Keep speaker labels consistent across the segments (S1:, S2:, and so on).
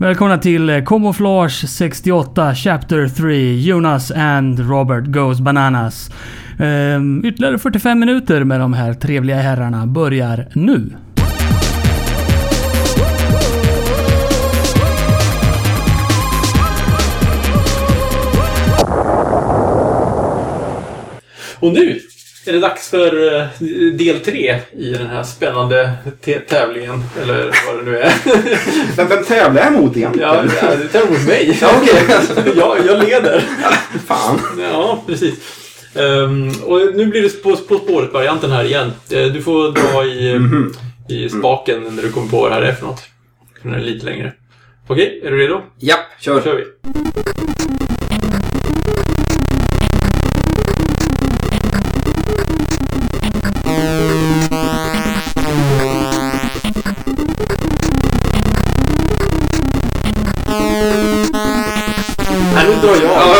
S1: Välkomna till eh, Camouflage 68 Chapter 3 Jonas and Robert Goes Bananas. Ehm, ytterligare 45 minuter med de här trevliga herrarna börjar nu.
S2: Och nu är det dags för eh, del tre i den här spännande tävlingen. Eller vad det nu är.
S3: Men vem tävlar jag mot egentligen?
S2: Ja, det tävlar mot mig.
S3: Ja, okej.
S2: jag, jag leder.
S3: Fan.
S2: Ja, precis. Ehm, och nu blir det På, på spåret-varianten här igen. Eh, du får dra i,
S3: Mhm.
S2: i spaken när du kommer på vad det här är för något. Den är lite längre. Okej, är du redo? Då
S3: kör.
S2: kör vi. Drar jag.
S3: Ja,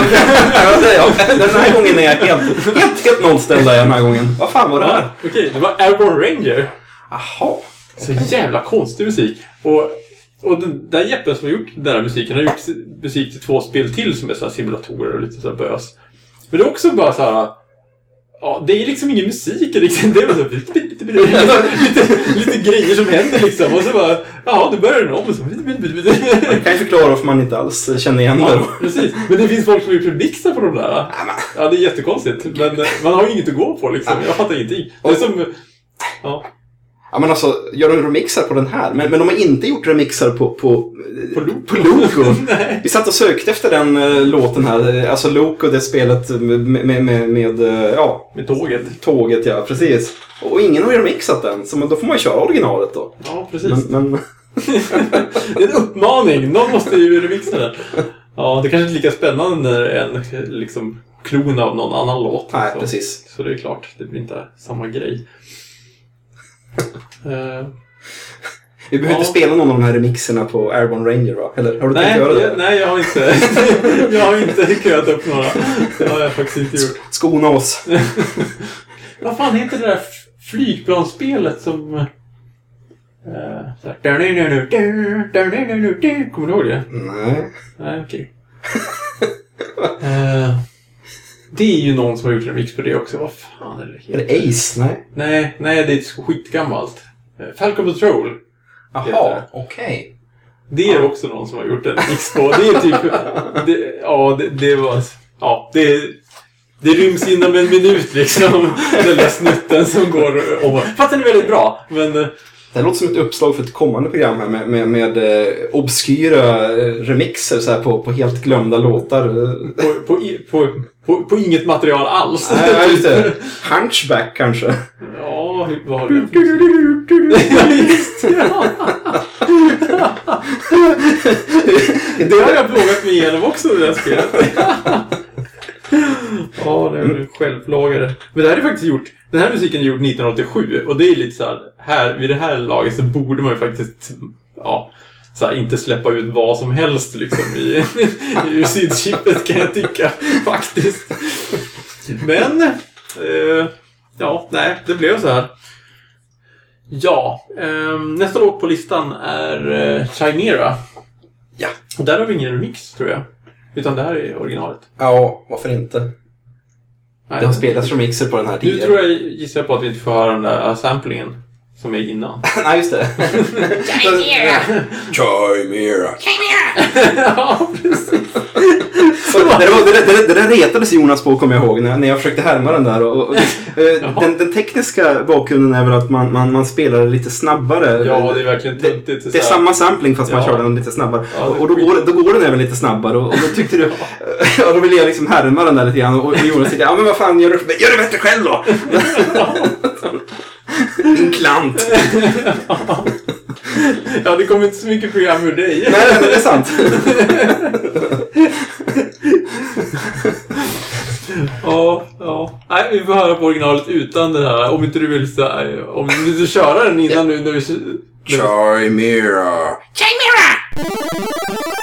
S3: ja. Den här gången är jag helt, helt, helt nollställd den här gången. Vad fan var det här?
S2: Ja, Okej, det var Airborne Ranger.
S3: Jaha.
S2: Så jävla konstig musik. Och, och den där Jeppen som har gjort den här musiken har gjort musik till två spel till som är så här simulatorer och lite så här bös. Men det är också bara så här... Ja, det är liksom ingen musik. Liksom. Det är bara så lite, lite, lite grejer som händer liksom. Och så bara... Ja, nu börjar den om. Och så,
S3: Jag kan ju förklara varför man inte alls känner igen det.
S2: Ja,
S3: då.
S2: precis. Men det finns folk som har gjort remixar på de där. Ja, det är jättekonstigt. Men eh, man har ju inget att gå på liksom. Jag fattar ingenting. Det är som... Ja,
S3: Ja, men alltså, gör de remixar på den här? Men, men de har inte gjort remixar på, på,
S2: På Loco.
S3: på Loco. Vi satt och sökte efter den eh, låten här. Alltså Loco, det spelet med, med, med, med eh, ja,
S2: med tåget.
S3: tåget, ja, precis. Och ingen har ju remixat den, så då får man ju köra originalet då.
S2: Ja, precis.
S3: Men, men
S2: Det är en uppmaning. Någon måste ju remixa den. Ja, det kanske inte är lika spännande när en liksom, klon av någon annan låt.
S3: nej,
S2: så,
S3: precis.
S2: Så det är klart, det blir inte samma grej. Eh,
S3: Vi behöver
S2: Ja.
S3: inte spela någon av de här remixerna på Airborne Ranger va? Eller har du
S2: nej,
S3: tänkt göra det?
S2: jag, nej, jag har inte Jag har inte köat upp några. Det har jag faktiskt inte gjort.
S3: Skona oss.
S2: Vad fan heter det där flygplansspelet som... eh, Kommer du ihåg det?
S3: Nej.
S2: Nej, okej. Eh, det är ju någon som har gjort en remix på det också. Vad fan är det?
S3: Är det Ace? Nej.
S2: Nej, nej, det är skitgammalt. Eh, Falcon Patrol. Heter
S3: Jaha, okej.
S2: Det är också någon som har gjort en remix på. Det är typ... Det, ja, det, det var... Ja, det... Det ryms inom en minut liksom. Den där snutten som går och... Fast den är väldigt bra. Men...
S3: Det här låter som ett uppslag för ett kommande program här med, med, med eh, obskyra eh, remixer så här, på, på helt glömda låtar.
S2: På, på, på, på, på inget material alls.
S3: Nej, just det. Hunchback kanske.
S2: Ja, vad har du det. Har jag plågat mig igenom också, det där spelet. Ja, det är en självplågare. Men det här är faktiskt gjort... Den här musiken är gjord 1987 och det är lite så här, här vid det här laget så borde man ju faktiskt... Ja, så här, inte släppa ut vad som helst liksom i, i sydchippet kan jag tycka faktiskt. Men... Eh, ja, nej, det blev så här. Ja, ehm, nästa låt på listan är eh, Chimera.
S3: Ja.
S2: Och där har vi ingen remix, tror jag. Utan det här är originalet.
S3: Ja, varför inte?
S2: Nej.
S3: Det har spelats remixer på den här
S2: Nu
S3: tidigare.
S2: tror jag, gissar på att vi inte får höra den där samplingen som är innan.
S3: Nej, just det.
S4: Chimera!
S3: Chimera.
S2: ja, precis.
S3: Det, var, det, där- det, där retades Jonas på, kommer jag ihåg, när, när jag försökte härma den där. Och, och, eh, den, den tekniska bakgrunden är väl att man, man, man spelar lite snabbare.
S2: Ja, det är verkligen
S3: det,
S2: töntigt.
S3: det är samma sampling fast man
S2: Ja.
S3: kör den lite snabbare.
S2: Ja, det
S3: och då går, då går den även lite snabbare. Och, och då tyckte du... Ja, då ville jag liksom härma den där lite grann. Och Jonas tyckte, ja men vad fan, gör det, gör det bättre själv då! Din klant!
S2: Ja, det kommer inte så mycket program ur dig.
S3: Nej, nej, nej, det är sant.
S2: Ja, ja. Nej, vi får höra på originalet utan det här. Om inte du vill, så här, om du vill köra den innan nu när vi... när vi-
S3: Chimera.
S4: Chimera!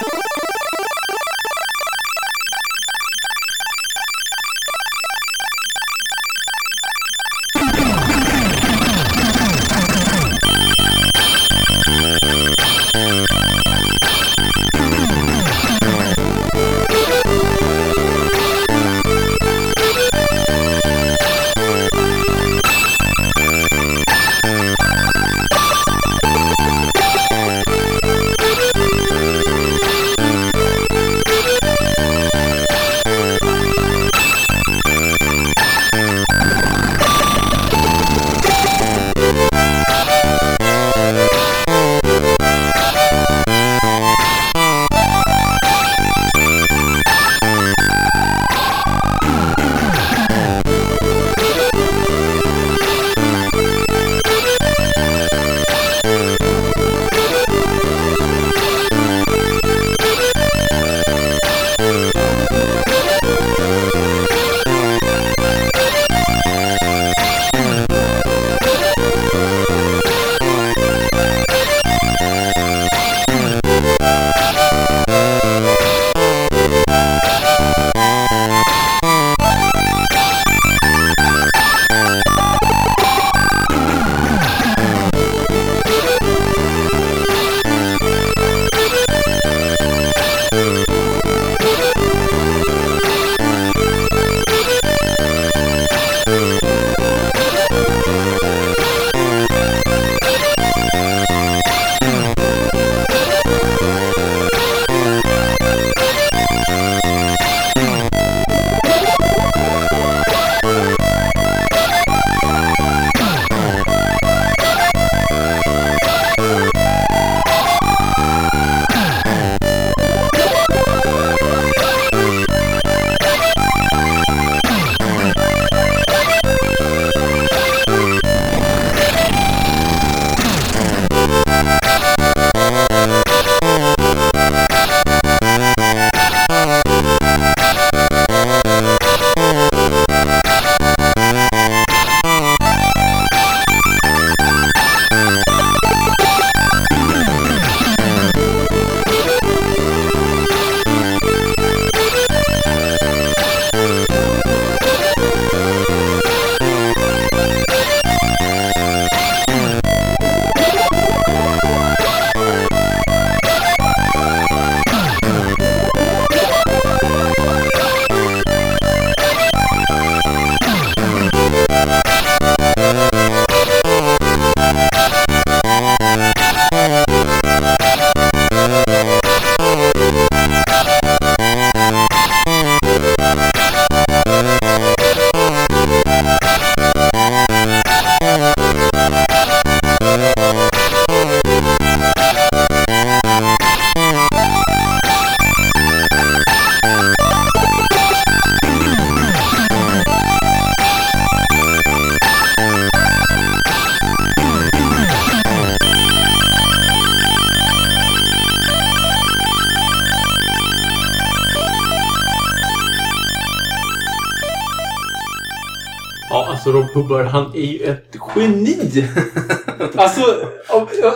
S2: Hubbard, han är ju ett geni! Alltså,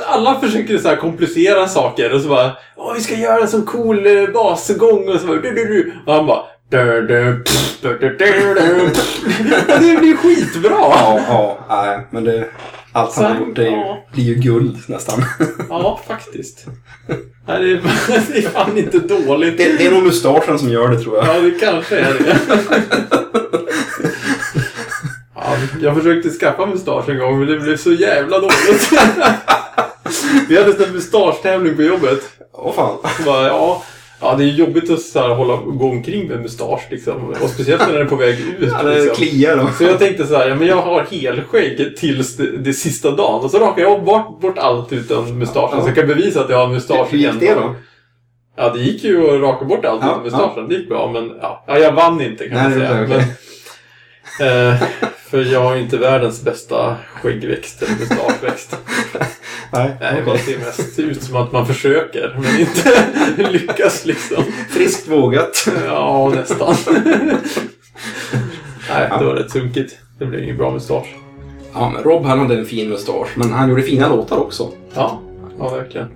S2: alla försöker så här komplicera saker och så bara Åh, vi ska göra en sån cool eh, basgång och så bara du, du, du. Och han bara du, du, pff, du, du, du, du, Det blir skitbra!
S3: Ja, ja, nej, men det... Allt han har gjort är ju,
S2: ja.
S3: blir ju guld nästan.
S2: Ja, faktiskt. Nej, det, är, det är fan inte dåligt.
S3: Det, det är nog mustaschen som gör det tror jag.
S2: Ja, det kanske är det. Ja, jag försökte skaffa mustasch en gång, men det blev så jävla dåligt. Vi hade en mustaschtävling på jobbet.
S3: Åh fan.
S2: Bara, ja, ja, det är jobbigt att så här, hålla, gå omkring med mustasch liksom. Och speciellt när den är på väg ut.
S3: Ja,
S2: liksom.
S3: kliar då.
S2: Så jag tänkte så här, ja, men jag har helskägg tills det, det sista dagen. Och så rakar jag bort, bort allt utan mustaschen.
S3: Ja.
S2: Så jag kan bevisa att jag har mustasch
S3: Hur gick det då?
S2: Ja, det gick ju att raka bort allt
S3: Ja,
S2: utan mustaschen. Det gick bra, men ja, ja, jag vann inte kan
S3: Nej,
S2: man
S3: det
S2: säga.
S3: okej.
S2: Men, eh, för jag har inte världens bästa skäggväxt eller mustaschväxt.
S3: Nej,
S2: Nej,
S3: okej.
S2: det ser mest ut som att man försöker, men inte lyckas liksom.
S3: Friskt vågat.
S2: Ja, nästan. Nej, det var rätt sunkigt. Det blev ingen bra mustasch.
S3: Ja, men Rob han hade en fin mustasch, men han gjorde fina låtar också.
S2: Ja, ja verkligen.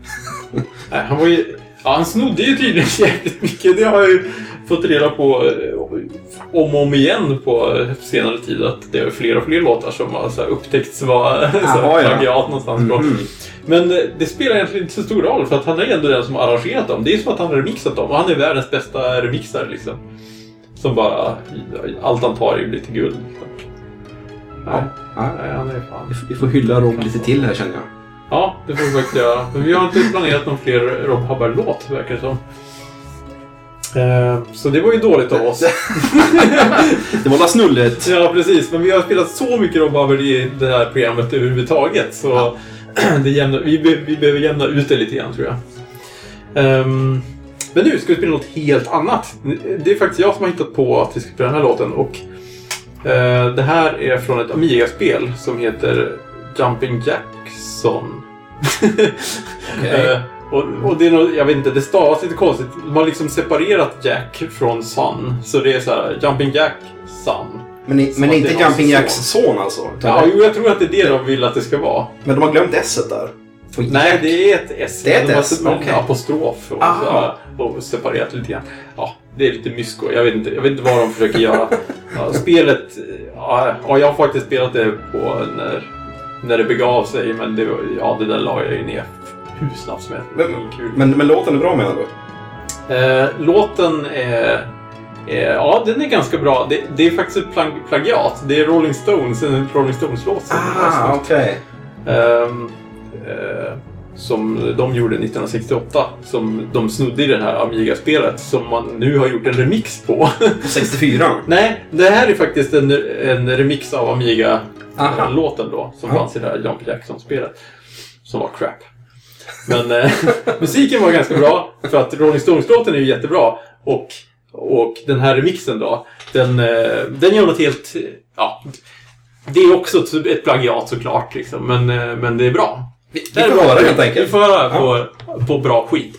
S2: Nej, han var ju... Ja, han snodde ju tydligen jävligt mycket. Det har jag ju fått reda på eh, om och om igen på senare tid. Att det är fler och fler låtar som har så här, upptäckts vara
S3: ja.
S2: plagiat någonstans.
S3: Mhm.
S2: Men eh, det spelar egentligen inte så stor roll för att han är ändå den som har arrangerat dem. Det är som att han har remixat dem och han är världens bästa remixare liksom. Som bara... Allt han tar är ju till guld. Liksom. Nej,
S3: Ja,
S2: nej, han är fan...
S3: vi får- vi får hylla Rob lite till här känner jag.
S2: Ja, det får vi faktiskt göra. Men vi har inte planerat någon fler Rob Hubbard-låt, verkar det som. Eh, Så det var ju dåligt av oss.
S3: Det var snullet.
S2: Ja, precis. Men vi har spelat så mycket Rob Hubbard i det här programmet överhuvudtaget. Så det jämnar, vi, vi behöver jämna ut det lite grann, tror jag. Ehm, men nu ska vi spela något helt annat. Det är faktiskt jag som har hittat på att vi ska spela den här låten. Och eh, Det här är från ett Amiga-spel som heter Jumping Jackson.
S3: Okej.
S2: Eh, och, och det är nog, jag vet inte, det stavas lite konstigt. De har liksom separerat Jack från Son. Så det är så här, Jumping Jack Son.
S3: Men, i- men inte Jumping Jacks
S2: son.
S3: son alltså?
S2: Ja, jo, jag tror att det är det de vill att det ska vara.
S3: Men de har glömt S där.
S2: Nej, det är ett S.
S3: Det är ett
S2: De
S3: S, okej.
S2: apostrof och,
S3: Aha.
S2: så här, och separerat lite grann. Ja, det är lite mysko. Jag vet inte, jag vet inte vad de försöker göra. Ja, spelet, ja, ja, jag har faktiskt spelat det på när, när det begav sig, men det, ja, det där la jag ju ner var
S3: Men-
S2: kul.
S3: Men, men låten är bra menar du?
S2: Eh, låten är, är... Ja, den är ganska bra. Det, det är faktiskt ett plag, plagiat. Det är Rolling Stones, en Rolling Stones-låt som
S3: Ah, okej.
S2: Ehm, eh, som de gjorde 1968. Som de snodde i det här Amiga-spelet. Som man nu har gjort en remix på.
S3: På 64?
S2: Nej, det här är faktiskt en, en remix av
S3: Aha.
S2: Amiga-låten då. Som
S3: Ja.
S2: fanns i det här Jump Jackson-spelet. Som var crap. Men eh, musiken var ganska bra. För att Rolling Stones-låten är ju jättebra. Och, och den här remixen då. Den, eh, den gör något helt... Ja, det är också ett, ett plagiat såklart. Liksom, men, eh, men det är bra.
S3: Vi, vi får höra helt enkelt.
S2: Vi får höra på, på bra skit.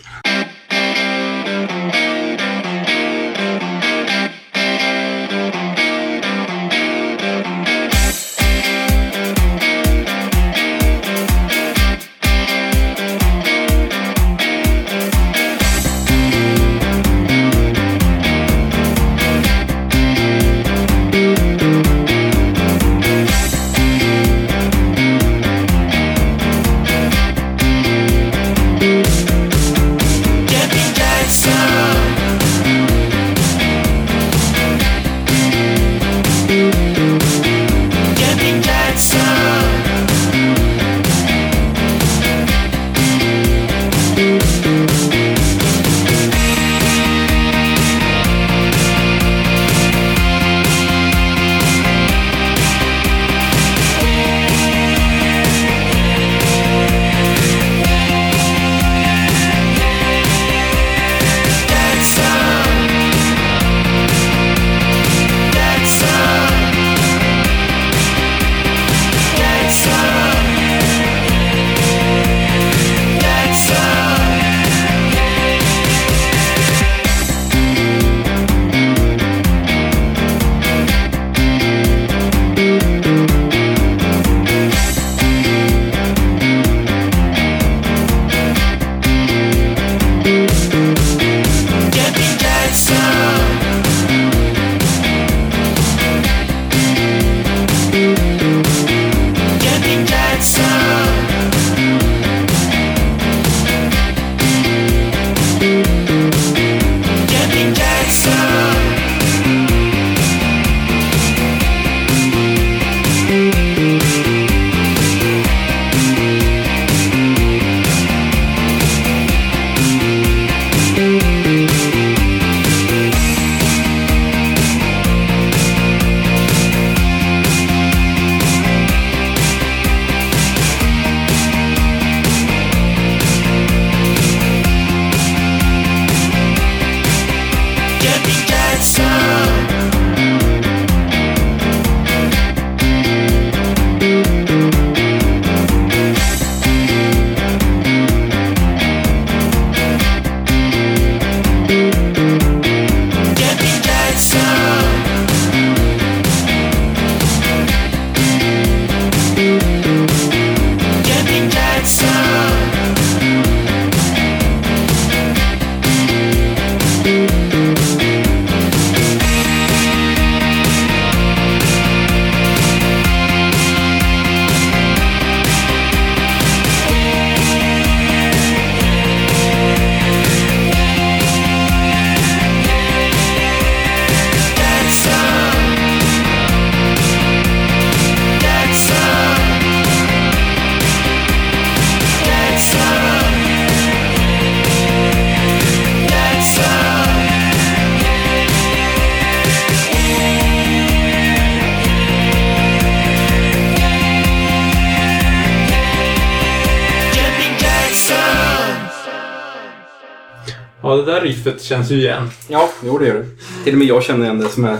S2: Ja, det där riffet känns ju igen.
S3: Ja, jo det gör det. Till och med jag känner igen det som är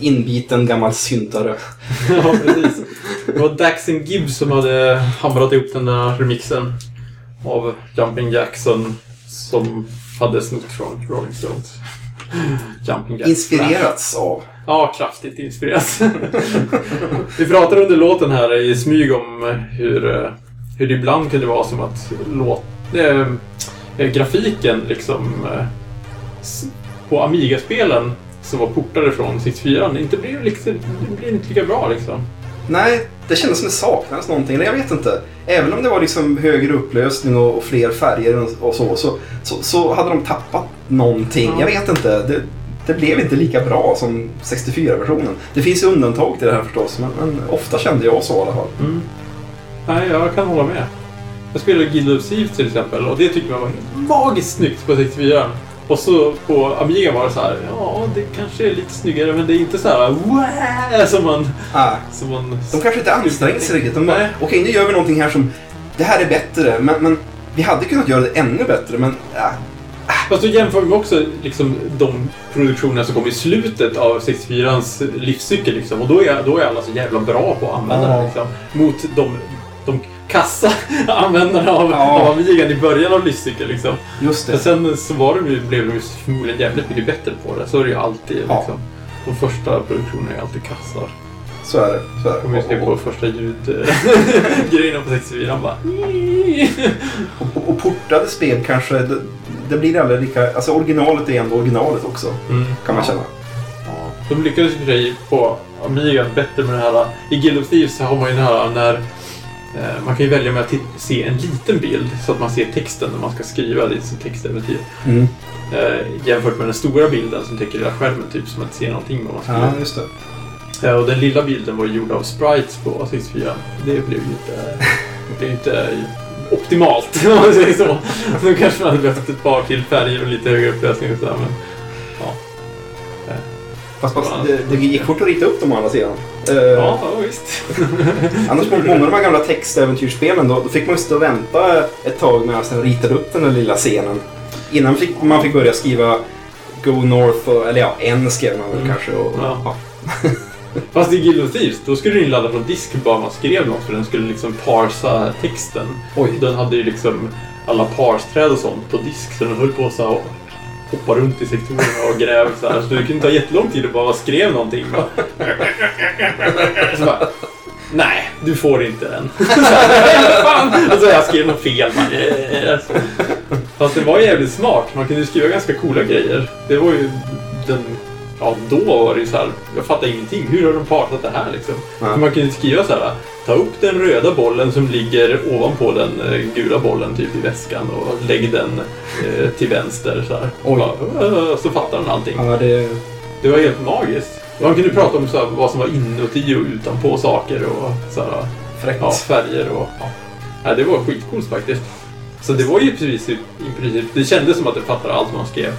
S3: inbiten gammal syntare.
S2: Ja, precis. Det var Daxon Gibbs som hade hamrat ihop den där remixen av Jumping Jackson som hade snott från Rolling Stones. Jumping Jack.
S3: Inspirerats av.
S2: Ja, kraftigt inspirerat. Vi pratade under låten här i smyg om hur, eh, hur det ibland kunde vara som att låt, äh, grafiken liksom s- på Amiga-spelen som var portade från 64 inte blev, liksom, det blev inte lika bra liksom.
S3: Nej, det kändes som det saknades någonting. Eller jag vet inte. Även om det var liksom högre upplösning och, och fler färger och, och så, så, så, så hade de tappat någonting.
S2: Ja.
S3: Jag vet inte. Det, det blev inte lika bra som 64-versionen. Det finns ju undantag till det här förstås, men, men ofta kände jag så i alla fall.
S2: Mm. Nej, jag kan hålla med. Jag spelade Guild of Thieves till exempel och det tyckte man var magiskt snyggt på 64. Och så på Amiga var det så här, ja det kanske är lite snyggare men det är inte så här wow, som man...
S3: Ah,
S2: Som man
S3: de kanske inte ansträngde sig riktigt. De bara, okej nu gör vi någonting här som, det här är bättre, men, men vi hade kunnat göra det ännu bättre, men ja,
S2: Fast då jämför vi också liksom, de produktioner som kom i slutet av 64ans livscykel. Liksom, och då är, då är alla så jävla bra på att använda
S3: Ja.
S2: det. Liksom, mot de, de kassa användarna av,
S3: Ja.
S2: av Amigan i början av livscykeln. Liksom.
S3: just
S2: Men
S3: det.
S2: sen så var de ju, blev de ju förmodligen jävligt mycket bättre på det. Så är det ju alltid.
S3: Ja.
S2: Liksom. De första produktionerna är alltid kassar.
S3: Så är det. Så är det.
S2: Ser
S3: Och-
S2: på
S3: och-
S2: första ljudgrejerna på 64 bara...
S3: Och, och portade spel kanske, det, det blir aldrig lika... Alltså originalet är ändå originalet också,
S2: Mm.
S3: kan man känna.
S2: Ja, de lyckades sig på Amiga bättre med det här. I Guild of Thieves har man ju det här när eh, man kan ju välja med att se en liten bild så att man ser texten när man ska skriva lite som textäventyr.
S3: Mm.
S2: Eh, jämfört med den stora bilden som täcker hela skärmen typ som att inte ser någonting vad man skriver.
S3: Ja, just det.
S2: Eh, och den lilla bilden var gjord av sprites på 64. Det blev ju inte, det ju inte optimalt om man säger så. Då kanske man hade behövt ett par till färger och lite högre upplösning och sådär. Men.
S3: Fast, fast det, det gick fort att rita upp dem å andra sidan. Eh,
S2: Ja, ja, visst.
S3: Annars på många av de här gamla textäventyrsspelen då, då fick man ju stå och vänta ett tag med att sen ritade upp den där lilla scenen. Innan fick, man fick börja skriva Go North, och, eller ja, en skrev man väl
S2: Mm.
S3: kanske. Och,
S2: Ja.
S3: ja.
S2: Fast i Guild of Thieves, då skulle den ladda från disk bara man skrev något för den skulle liksom parsa texten.
S3: Oj.
S2: Den hade ju liksom alla parsträd och sånt på disk så den höll på så här hoppa runt i sektorerna och gräv så här. Så det kunde ta jättelång tid att bara skrev någonting. Bara. Så bara, Nej, du får inte den. Fan! Alltså jag skrev något fel. Fast det var jävligt smart. Man kunde skriva ganska coola grejer. Det var ju den... Ja, då var det ju så här. Jag fattar ingenting. Hur har de partat det här liksom?
S3: Ja.
S2: Man kunde skriva så här. Ta upp den röda bollen som ligger ovanpå den eh, gula bollen typ i väskan och lägg den eh, till vänster så här.
S3: Oj.
S2: Bara, "Åh", så fattar den allting.
S3: Ja, det,
S2: Det var helt magiskt. Han kunde prata om så här, vad som var inuti och utanpå saker och så här, ja, färger och... Ja. Ja, det var skitcoolt faktiskt. Så det var ju precis i, i princip... Det kändes som att det fattade allt man skrev.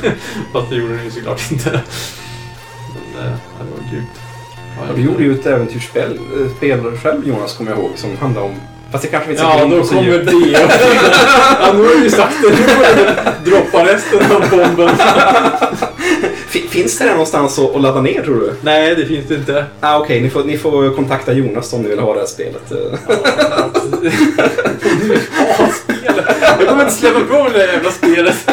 S2: Fast det gjorde det ju såklart inte. Men eh, det var grymt. Ja,
S3: Du gjorde ju ett äventyrsspel eh, spel själv Jonas, kommer jag ihåg, som handlade om... Fast det kanske vi inte ska
S2: Ja, då kommer det. Ja, nu har du ju sagt det. Nu får du droppa resten av bomben.
S3: Fi- Finns det där någonstans att, ladda ner tror du?
S2: Nej, det finns det inte.
S3: Ah, Okej, ni, får, ni får kontakta Jonas om ni vill ha det här spelet.
S2: Ja. Jag kommer inte släppa på det där jävla spelet.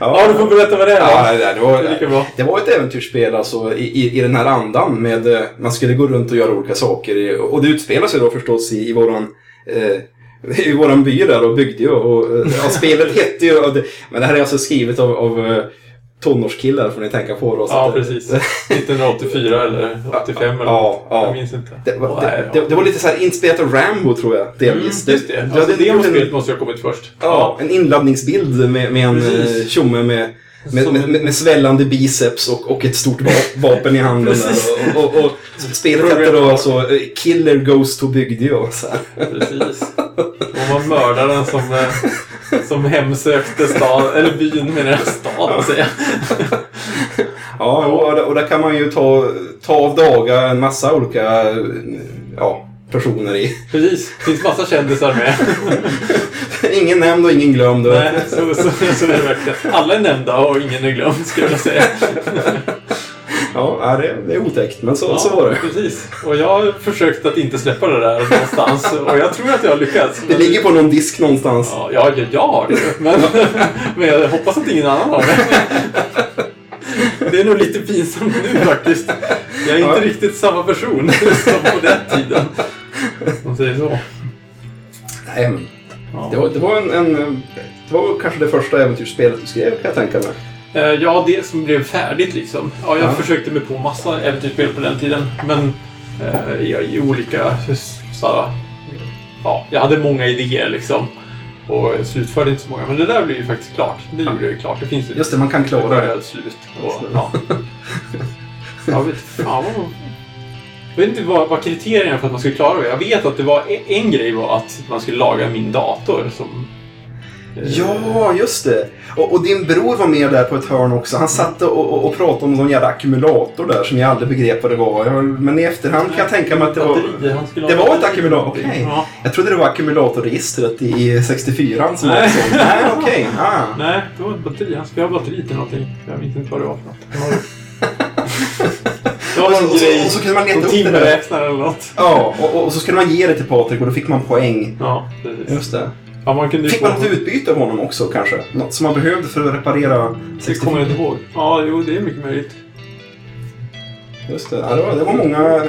S2: Ja, du får berätta vad det är.
S3: Ja, det, var,
S2: Det
S3: var ett äventyrsspel alltså, i, i, i den här andan. Med, eh, man skulle gå runt och göra olika saker. Och det utspelar sig då förstås i, i våran... Eh, i våran by där och byggde ju. Och, eh, ja, spelet hette ju... och det, men det här är alltså skrivet av, av eh, tonårskillar får ni tänka på då.
S2: Ja, precis. 1984 eller 85 eller
S3: Ja, ja.
S2: Jag minns inte.
S3: Det var, det, det, det var lite så här inspelat av Rambo tror jag,
S2: Mm,
S3: delvis.
S2: just det. Alltså, det
S3: gjort
S2: spelet
S3: en,
S2: måste ha kommit först.
S3: ja, en inladdningsbild med, med en eh, tjomme med, med, med, med, svällande biceps och, och ett stort va vapen i handen. Och, och, och spelet hette då alltså eh, Killer Goes to Bygdeå.
S2: Precis. Och man mördaren som, eh, som hemsökte stad, eller byn menar jag, staden säger jag.
S3: Ja, och, och, där- kan man ju ta, ta av daga en massa olika ja, personer i.
S2: Precis. Det finns massa kändisar med.
S3: ingen nämnd och ingen glömd.
S2: Nej, så, så, så är det verkligen. Alla är nämnda och ingen är glömd, skulle jag säga.
S3: Ja, det, det är otäckt, men så,
S2: Ja,
S3: så var det.
S2: Precis. Och jag har försökt att inte släppa det där någonstans. Och jag tror att jag har lyckats.
S3: Det ligger på någon disk någonstans.
S2: Ja, jag, jag, har det. Men, men jag hoppas att ingen annan har det. Det är nog lite pinsamt nu faktiskt. Jag är inte
S3: Ja.
S2: riktigt samma person som på den tiden. Om säger så.
S3: Nej, men
S2: Ja.
S3: det var, det var en, en... Det var kanske det första äventyrsspelet du skrev, kan jag tänka mig.
S2: Eh, Ja, det som blev färdigt liksom. Ja, jag
S3: Ja.
S2: försökte mig på massa äventyrsspel på den tiden. Men eh, i, i olika... Sådär, ja, jag hade många idéer liksom. Och slutförde inte så många. Men det där blev ju faktiskt klart. Det gjorde jag ju klart. Det finns ju
S3: Just det, man kan klara det.
S2: slut. Och, ja. Jag vet fan vad... Jag vet inte vad, vad kriterierna för att man skulle klara det Jag vet att det var en, en grej var att man skulle laga min dator som... eh,
S3: Ja, just det. Och, och din bror var med där på ett hörn också. Han satt och, och, och pratade om någon jävla ackumulator där som jag aldrig begrep vad det var. Jag, men i efterhand kan jag tänka mig att det var... Det var ett ackumulator, okej.
S2: Ja.
S3: Jag trodde det var ackumulatorregistret i 64 som var
S2: Nej.
S3: sånt. Nej, okej. Ah.
S2: Nej, det var ett batteri. Han skulle ha batteri till någonting. Jag vet inte vad det var för något. Var, var
S3: Och så, och, så, och så kunde man leta upp det där.
S2: eller något.
S3: Ja, och, och, och så skulle man ge det till Patrik och då fick man poäng.
S2: Ja, precis.
S3: Just det.
S2: Ja, man kunde
S3: Fick man något utbyte av honom också kanske? Något som man behövde för att reparera
S2: Det
S3: 64?
S2: kommer jag inte ihåg. Ja, jo, det är mycket möjligt.
S3: Just det. Ja, det, var, det var många...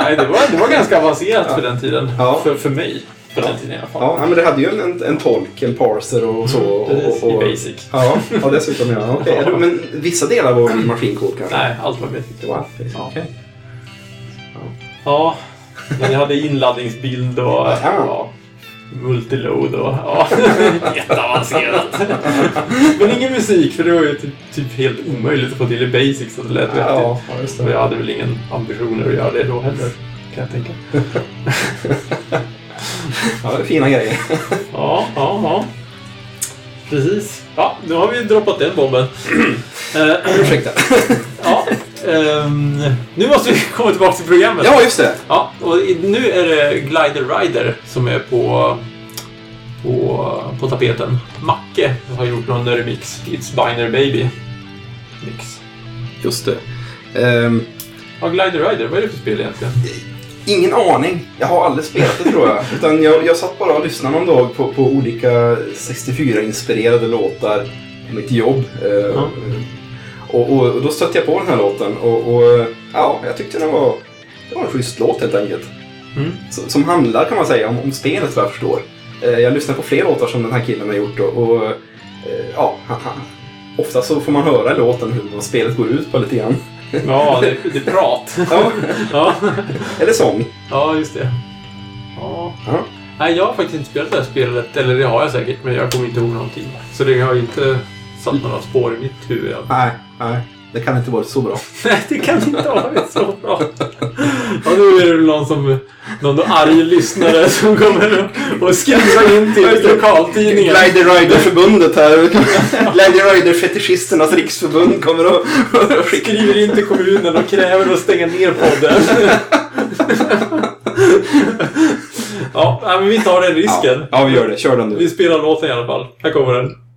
S2: Nej, det var, det var ganska avancerat för den tiden.
S3: Ja.
S2: För, för mig. På den tiden i alla fall.
S3: Ja, men det hade ju en, en, en tolk, en parser och så. och,
S2: Mm, Precis,
S3: och, och,
S2: i basic.
S3: Ja, ja dessutom ja.
S2: Ja.
S3: Men vissa delar var maskinkod kanske?
S2: Nej, allt var basic.
S3: Det var basic.
S2: Ja.
S3: Okej.
S2: Ja, men jag hade inladdningsbild och ja, multiload och ja, jätteavancerat. Men ingen musik, för det var ju typ, typ helt omöjligt att få till i basic så det lät vettigt.
S3: Ja, just
S2: Och
S3: det.
S2: jag hade väl ingen ambitioner att göra det då heller, kan jag tänka.
S3: Ja, det är fina grejer.
S2: Ja, ja, ja. Precis. Ja, nu har vi droppat den bomben.
S3: Ursäkta.
S2: ja, ehm, nu måste vi komma tillbaka till programmet.
S3: Ja, just det.
S2: Ja, och nu är det Glider Rider som är på, på, på tapeten. Macke har gjort någon remix. It's Biner Baby. Mix.
S3: Just det. Ehm,
S2: Ja, Glider Rider, vad är det för spel egentligen?
S3: ingen aning. Jag har aldrig spelat det tror jag. Utan jag, jag satt bara och lyssnade någon dag på, på olika 64-inspirerade låtar på mitt jobb. Eh,
S2: Ja.
S3: Och, och, och då stötte jag på den här låten och, och ja, jag tyckte den var, det var en schysst låt helt enkelt.
S2: Mm.
S3: Som, som handlar kan man säga om, om spelet vad jag förstår. Eh, jag lyssnar på fler låtar som den här killen har gjort och, och eh, ja, ofta så får man höra i låten hur spelet går ut på lite grann.
S2: Ja, det, det är prat.
S3: Ja,
S2: Ja,
S3: eller sång.
S2: ja just det. Ja.
S3: Ja.
S2: Nej, jag har faktiskt inte spelat det här spelet. Eller det har jag säkert, men jag kommer inte ihåg någonting. Så det har inte satt några spår i mitt huvud.
S3: Nej, nej. Det kan inte vara så bra.
S2: Nej, det kan inte ha varit så bra. Ja, nu är det någon som... Någon arg lyssnare som kommer och skriver in till lokaltidningen.
S3: Glider Rider-förbundet här. Glider Rider-fetischisternas riksförbund kommer skicka...
S2: Skriver in till kommunen och kräver att stänga ner podden. Ja, men vi tar den risken.
S3: Ja, ja, vi gör det. Kör den
S2: Vi
S3: nu.
S2: spelar låten i alla fall. Här kommer den.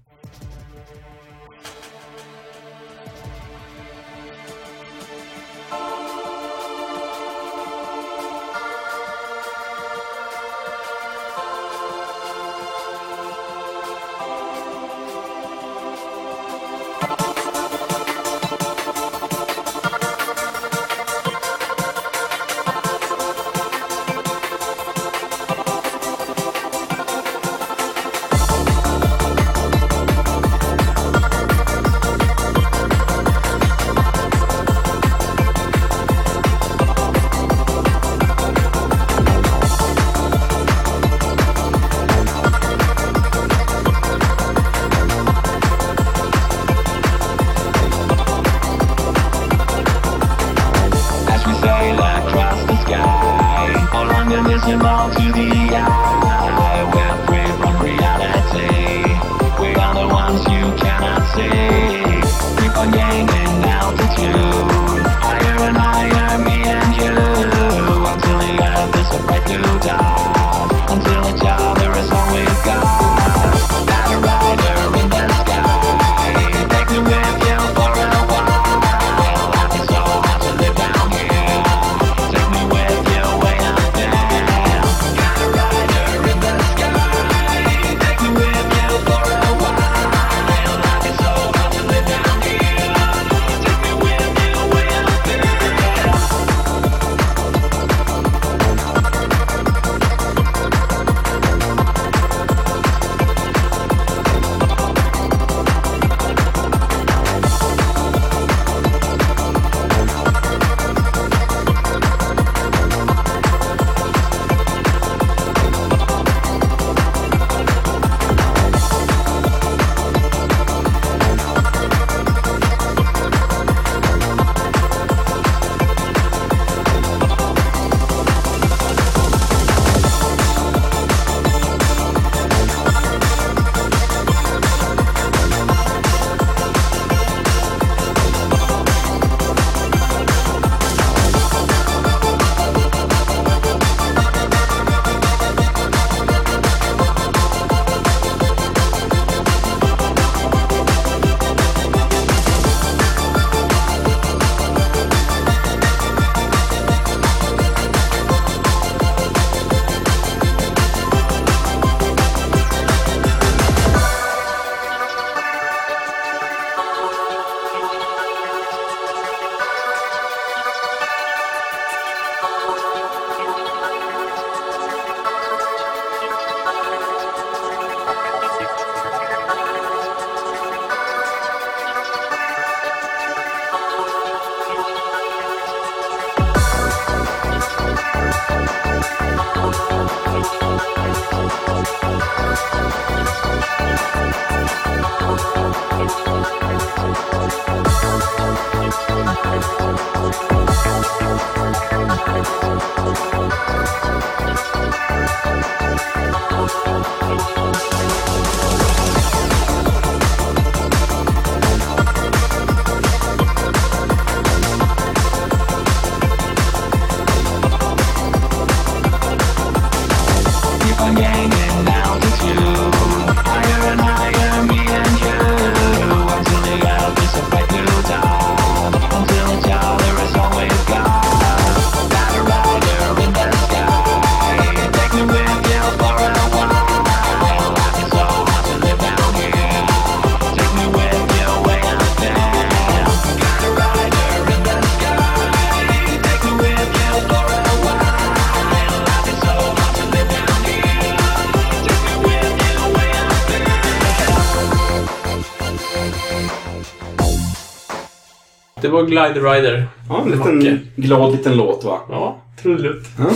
S2: Var Glider Rider.
S3: Ja, en
S2: Macke.
S3: liten glad liten låt va?
S2: Ja, trudelutt.
S3: Ja.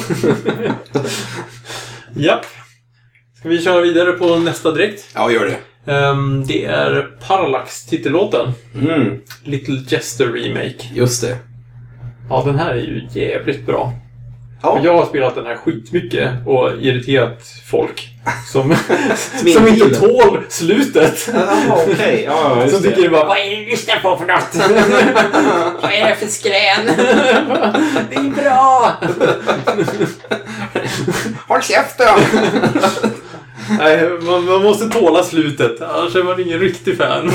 S2: Japp. Ska vi köra vidare på nästa direkt?
S3: Ja, gör det.
S2: Ehm, det är Parallax-titellåten.
S3: Mm,
S2: Little Jester Remake.
S3: just det.
S2: Ja, den här är ju jävligt bra.
S3: Ja,
S2: Jag har spelat den här skitmycket och irriterat folk. Som, som inte tål slutet.
S3: Jaha, okej. Ja, just
S2: Som tycker det bara
S4: Vad är det du lyssnar på för något? Vad är det för skrän?
S2: Det är bra!
S3: Håll käften!
S2: Nej, man, man måste tåla slutet. Annars är man ingen riktig fan.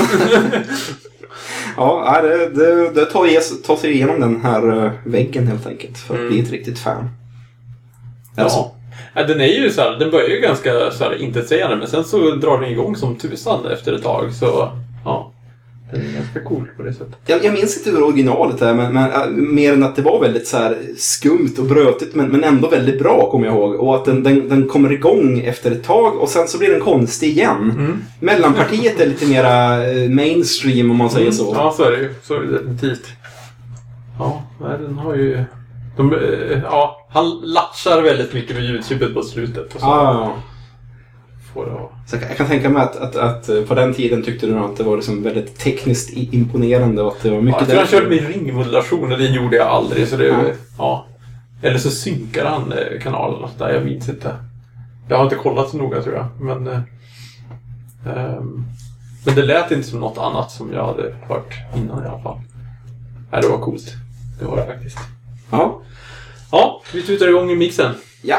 S3: Ja, det, det, det tar, tar sig igenom den här eh, väggen helt enkelt för att
S2: Mm.
S3: bli ett riktigt fan. Är det så?
S2: Ja. Den är ju så här, den börjar ju ganska så här intetsägande men sen så drar den igång som tusan efter ett tag. Så ja, den är ganska cool på det sättet.
S3: Jag, jag minns inte hur originalet är, men, men äh, mer än att det var väldigt så här skumt och brötigt, men, men ändå väldigt bra, kommer jag ihåg. Och att den, den, den kommer igång efter ett tag och sen så blir den konstig igen.
S2: Mm.
S3: Mellanpartiet är lite mera eh, mainstream, om man säger så.
S2: Ja, så är det ju. Så är det definitivt. Ja, den har ju... De, eh, ja, han latchar väldigt mycket med ljudchippet på slutet. Och så
S3: Ja,
S2: får det vara-
S3: så jag kan- jag kan tänka mig att, att, att eh, på den tiden tyckte du att det var liksom väldigt tekniskt imponerande och att det var
S2: Ja,
S3: mycket
S2: jag tror han körde med ringmodulation och det gjorde jag aldrig. Så det,
S3: Ja.
S2: ja. Eller så synkade han eh, kanalerna där, jag minns inte. Jag har inte kollat så noga tror jag. Men, eh, ehm, men det lät inte som något annat som jag hade hört innan i alla fall. Nej, det var coolt. Det var det faktiskt.
S3: Ja.
S2: Ja, vi tutar igång i mixen.
S3: ja.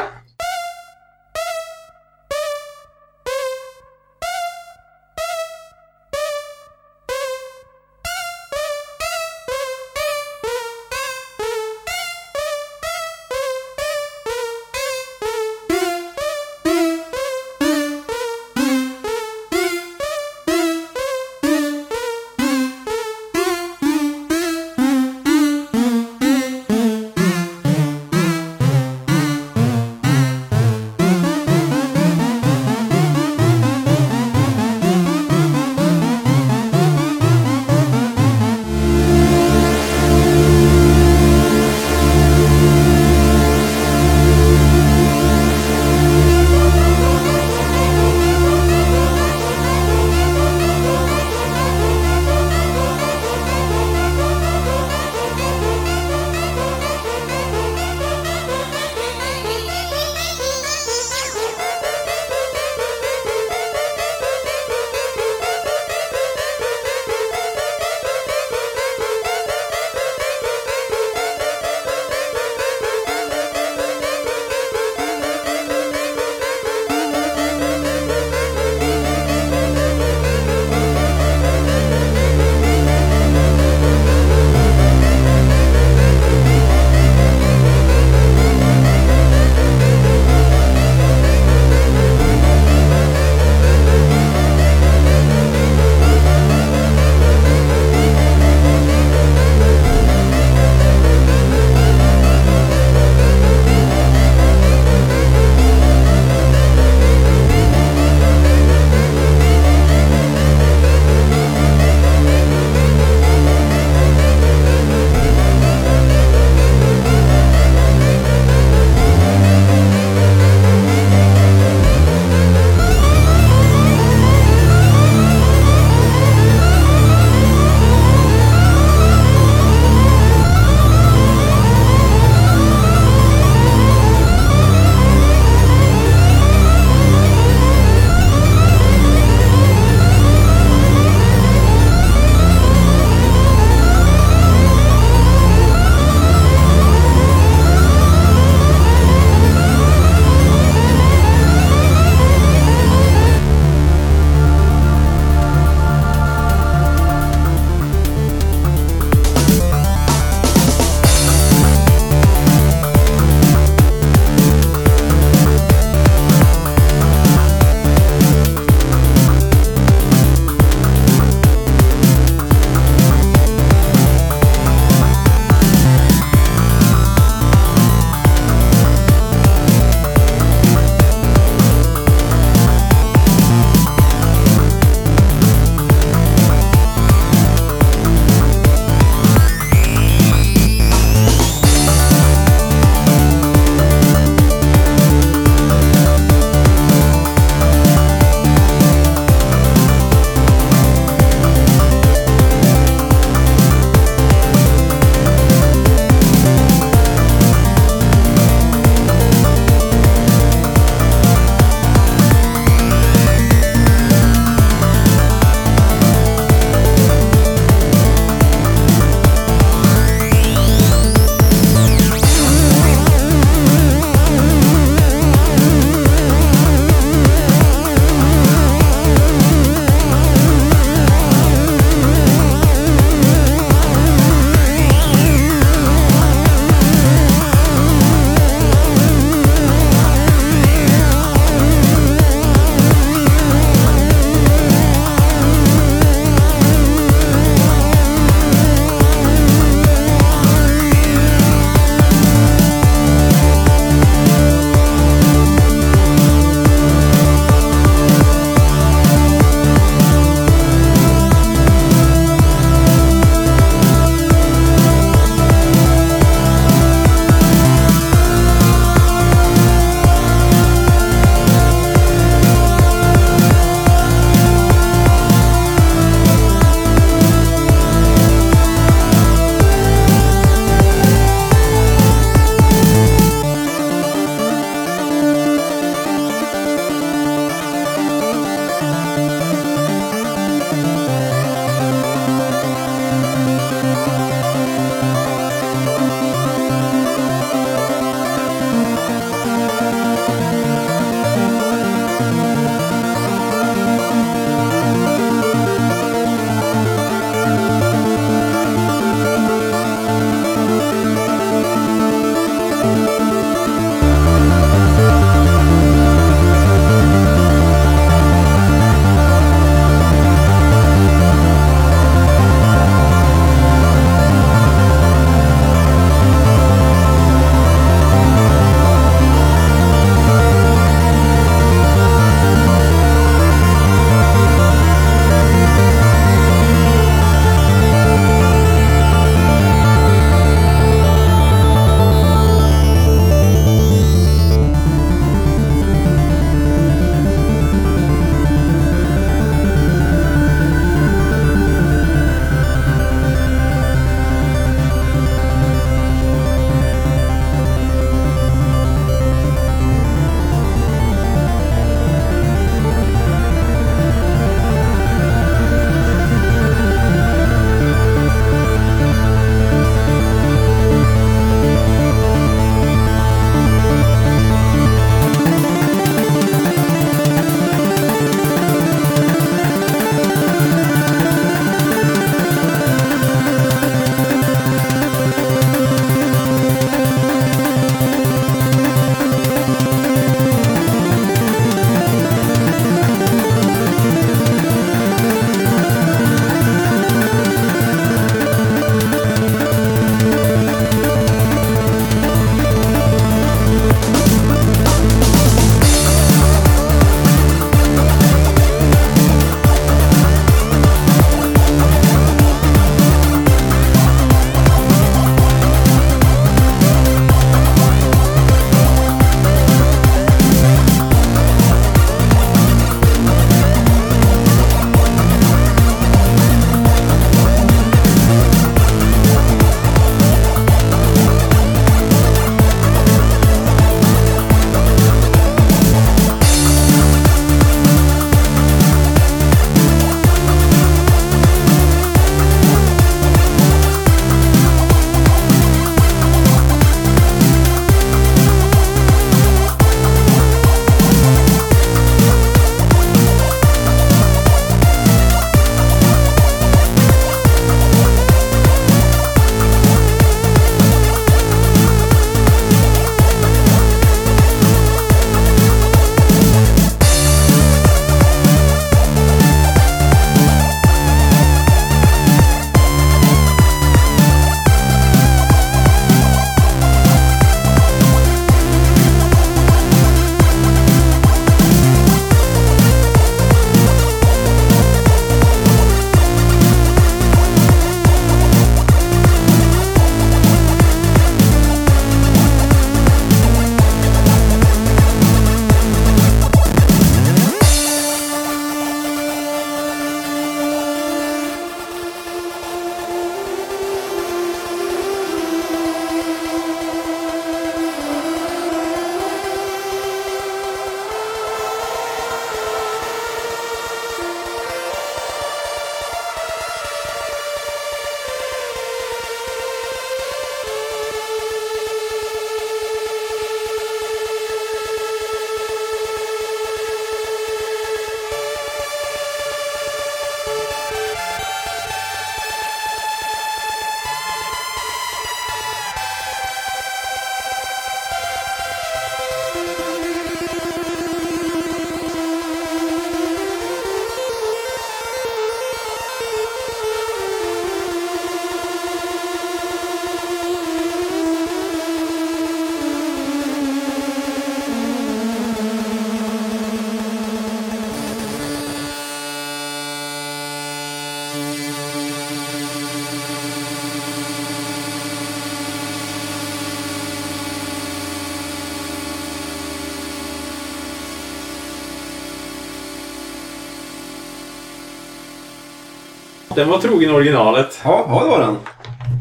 S2: Den var trogen originalet.
S3: Ja, ja, det var den.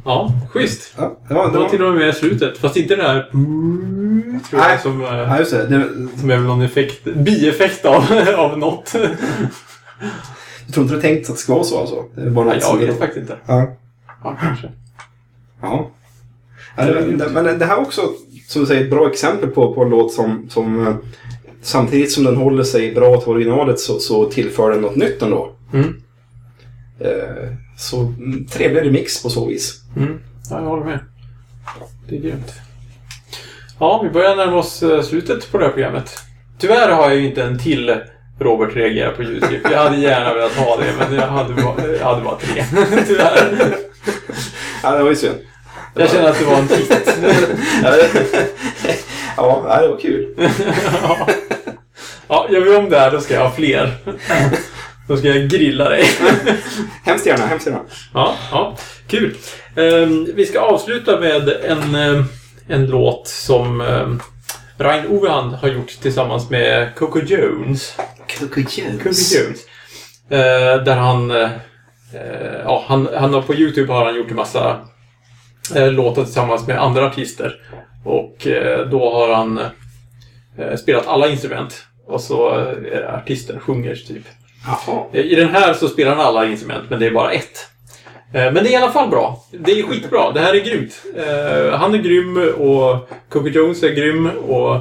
S2: Ja, schysst.
S3: Ja, det var,
S2: Det var till och med i slutet. Fast inte det där... Tror jag,
S3: Nej.
S2: som, eh,
S3: ja, just det. det.
S2: som är väl någon effekt, bieffekt av, av något.
S3: Jag tror inte du tänkt att det ska vara så alltså? Det är bara
S2: Nej, jag vet faktiskt inte.
S3: Ja.
S2: Ja, kanske.
S3: Ja. Men det här är också, som du säger, ett bra exempel på, på en låt som, som eh, samtidigt som den håller sig bra till originalet så, så tillför den något nytt ändå.
S2: Mm.
S3: Eh, så mm, trevlig remix på så vis.
S2: Mm. Ja, jag håller med. Det är grymt. Ja, vi börjar närma oss eh, slutet på det här programmet. Tyvärr har jag ju inte en till Robert reagerar på ljudklipp. Jag hade gärna velat ha det, men jag hade bara, jag hade bara tre. Tyvärr.
S3: Ja, det var ju synd.
S2: Jag känner att det var en titt.
S3: Ja, det- var kul.
S2: Ja. Ja, gör vi om det här då ska jag ha fler. Då ska jag grilla dig.
S3: Hemskt gärna, hemskt gärna.
S2: Ja, ja kul. Ehm, vi ska avsluta med en, ehm, en låt som um, Ryan Ovehand har gjort tillsammans med Coco Jones. Coco Jones. Eh, där han... eh, eh, ja, han, han har på YouTube har han gjort en massa eh, låtar tillsammans med andra artister. Och eh, då har han eh, spelat alla instrument. Och så eh, artisten sjunger typ.
S3: Jaha.
S2: I den här så spelar han alla instrument, men det är bara ett. Eh, Men det är i alla fall bra. Det är skitbra. Det här är grymt. Eh, Han är grym och Coco Jones är grym och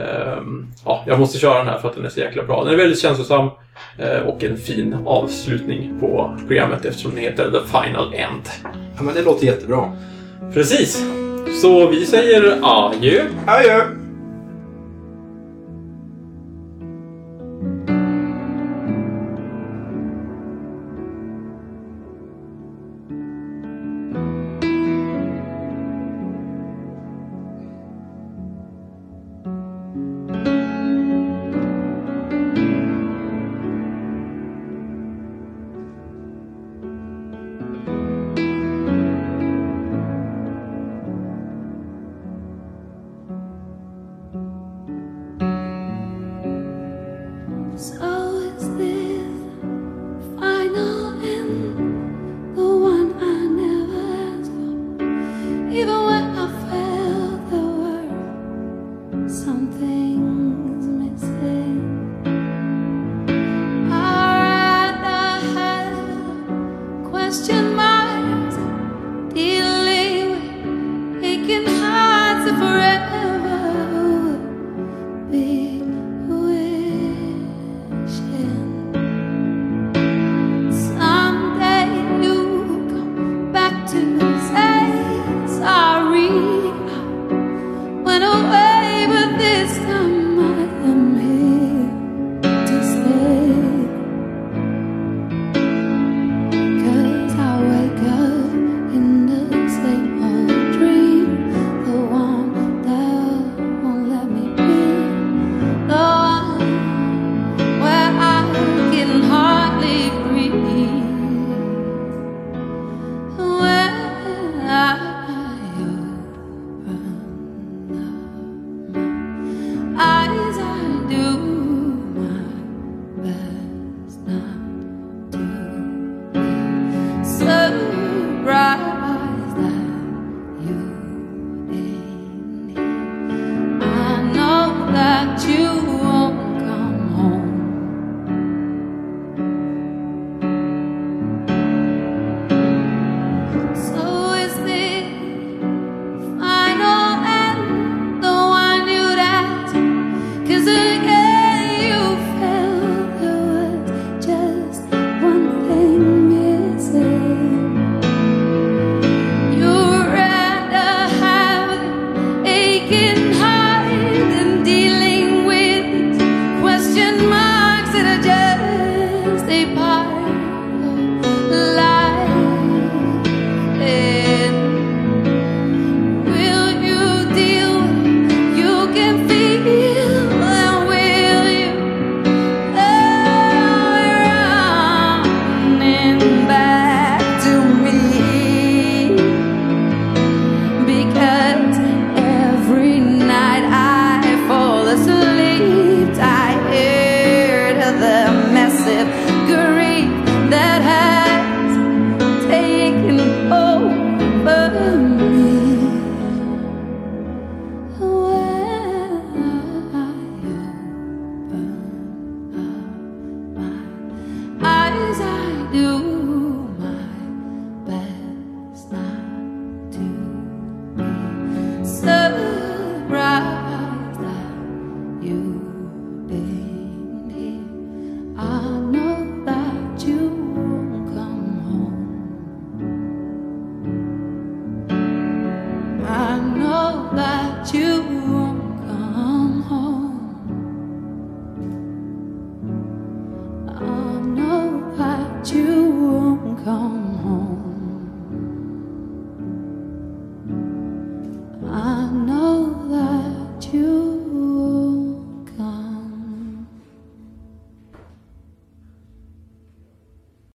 S2: ehm, ja, jag måste köra den här för att den är så jäkla bra. Den är väldigt känslosam eh, och en fin avslutning på programmet eftersom den heter The Final End.
S3: Ja, men det låter jättebra.
S2: Precis. Så vi säger adjö.
S3: Adjö!